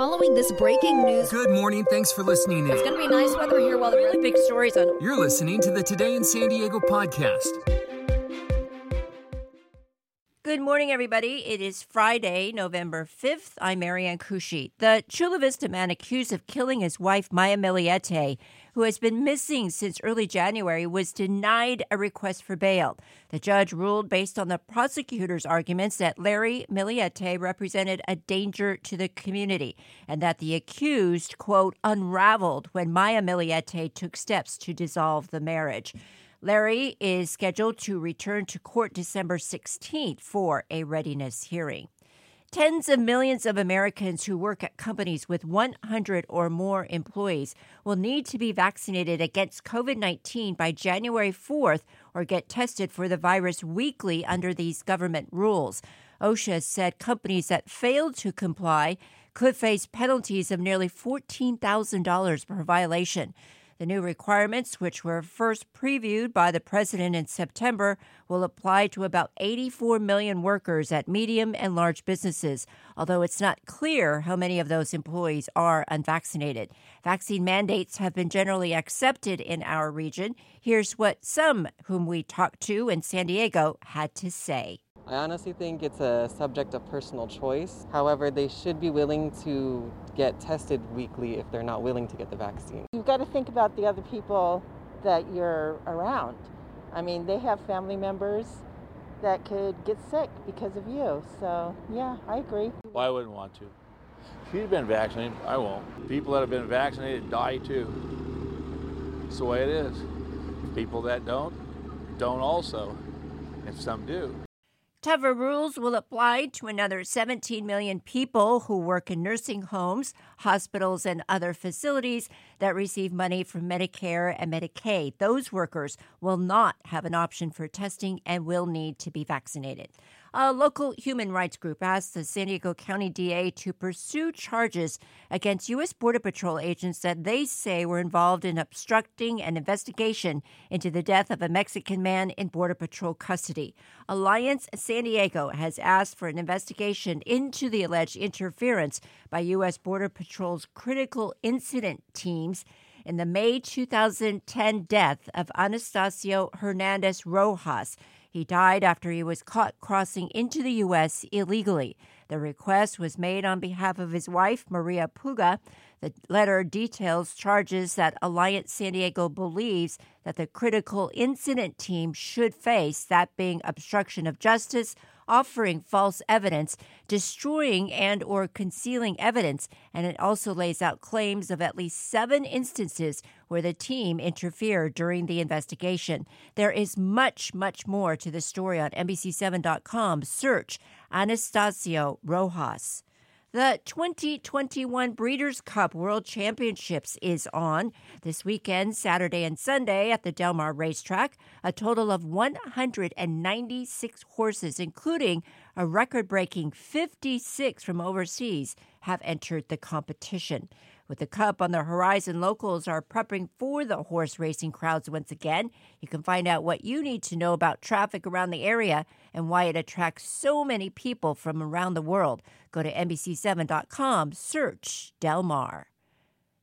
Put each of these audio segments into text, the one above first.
Following this breaking news. Good morning. Thanks for listening in. It's going to be nice weather here while the really big stories on. You're listening to the Today in San Diego podcast. Good morning, everybody. It is Friday, November 5th. I'm Marianne Kushi. The Chula Vista man accused of killing his wife, Maya Millete, who has been missing since early January, was denied a request for bail. The judge ruled based on the prosecutor's arguments that Larry Millete represented a danger to the community and that the accused, quote, unraveled when Maya Millete took steps to dissolve the marriage. Larry is scheduled to return to court December 16th for a readiness hearing. Tens of millions of Americans who work at companies with 100 or more employees will need to be vaccinated against COVID 19 by January 4th or get tested for the virus weekly under these government rules. OSHA said companies that failed to comply could face penalties of nearly $14,000 per violation. The new requirements, which were first previewed by the president in September, will apply to about 84 million workers at medium and large businesses, although it's not clear how many of those employees are unvaccinated. Vaccine mandates have been generally accepted in our region. Here's what some whom we talked to in San Diego had to say. I honestly think it's a subject of personal choice. However, they should be willing to get tested weekly if they're not willing to get the vaccine. You've got to think about the other people that you're around. I mean, they have family members that could get sick because of you. So, yeah, I agree. Well, I wouldn't want to. She's been vaccinated. I won't. People that have been vaccinated die too. It's the way it is. People that don't, don't also. if some do. Tougher rules will apply to another 17 million people who work in nursing homes, hospitals, and other facilities that receive money from Medicare and Medicaid. Those workers will not have an option for testing and will need to be vaccinated. A local human rights group asked the San Diego County DA to pursue charges against U.S. Border Patrol agents that they say were involved in obstructing an investigation into the death of a Mexican man in Border Patrol custody. Alliance San Diego has asked for an investigation into the alleged interference by U.S. Border Patrol's critical incident teams in the May 2010 death of Anastasio Hernandez Rojas. He died after he was caught crossing into the U.S. illegally. The request was made on behalf of his wife, Maria Puga. The letter details charges that Alliance San Diego believes that the critical incident team should face, that being obstruction of justice, offering false evidence, destroying and or concealing evidence, and it also lays out claims of at least 7 instances where the team interfered during the investigation. There is much much more to the story on nbc7.com. Search Anastasio Rojas. The 2021 Breeders' Cup World Championships is on this weekend, Saturday and Sunday at the Del Mar Racetrack. A total of 196 horses, including a record breaking 56 from overseas, have entered the competition. With the Cup on the horizon, locals are prepping for the horse racing crowds once again. You can find out what you need to know about traffic around the area and why it attracts so many people from around the world. Go to NBC7.com, search Del Mar.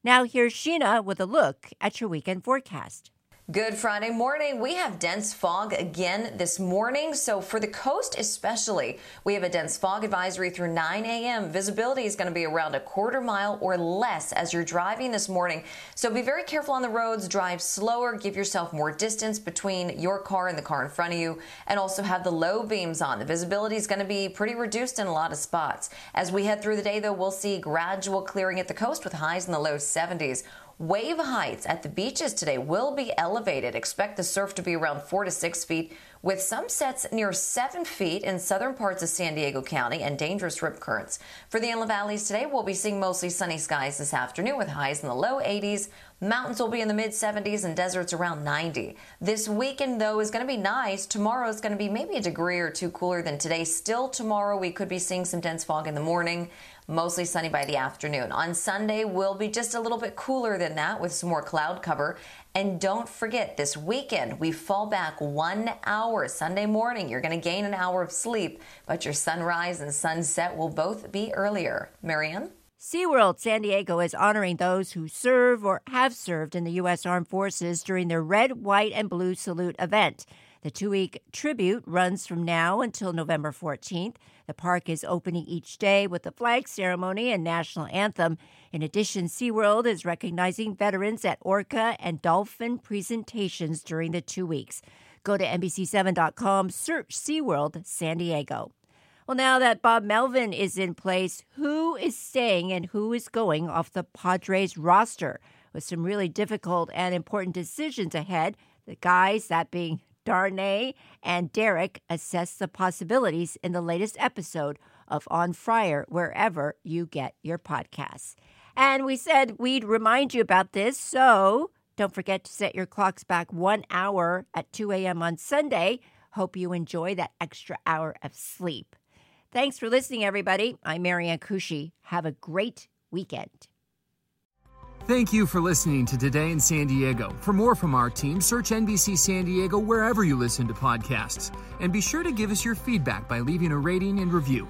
Now, here's Sheena with a look at your weekend forecast. Good Friday morning. We have dense fog again this morning. So for the coast especially, we have a dense fog advisory through 9 a.m. Visibility is going to be around a quarter mile or less as you're driving this morning. So be very careful on the roads. Drive slower. Give yourself more distance between your car and the car in front of you. And also have the low beams on. The visibility is going to be pretty reduced in a lot of spots. As we head through the day, though, we'll see gradual clearing at the coast with highs in the low 70s. Wave heights at the beaches today will be elevated. Expect the surf to be around four to six feet, with some sets near seven feet in southern parts of San Diego County and dangerous rip currents. For the inland valleys today, we'll be seeing mostly sunny skies this afternoon with highs in the low 80s. Mountains will be in the mid 70s and deserts around 90. This weekend, though, is going to be nice. Tomorrow is going to be maybe a degree or two cooler than today. Still, tomorrow we could be seeing some dense fog in the morning mostly sunny by the afternoon. On Sunday, we'll be just a little bit cooler than that with some more cloud cover. And don't forget, this weekend, we fall back one hour. Sunday morning, you're going to gain an hour of sleep, but your sunrise and sunset will both be earlier. Marianne? SeaWorld San Diego is honoring those who serve or have served in the U.S. Armed Forces during their Red, White, and Blue Salute event. The two week tribute runs from now until November 14th. The park is opening each day with a flag ceremony and national anthem. In addition, SeaWorld is recognizing veterans at orca and dolphin presentations during the two weeks. Go to NBC7.com, search SeaWorld San Diego. Well, now that Bob Melvin is in place, who is staying and who is going off the Padres roster? With some really difficult and important decisions ahead, the guys, that being Darnay and Derek, assess the possibilities in the latest episode of On Fire, wherever you get your podcasts. And we said we'd remind you about this, so don't forget to set your clocks back one hour at 2 a.m. on Sunday. Hope you enjoy that extra hour of sleep. Thanks for listening, everybody. I'm Marianne Kushi. Have a great weekend. Thank you for listening to Today in San Diego. For more from our team, search NBC San Diego wherever you listen to podcasts. And be sure to give us your feedback by leaving a rating and review.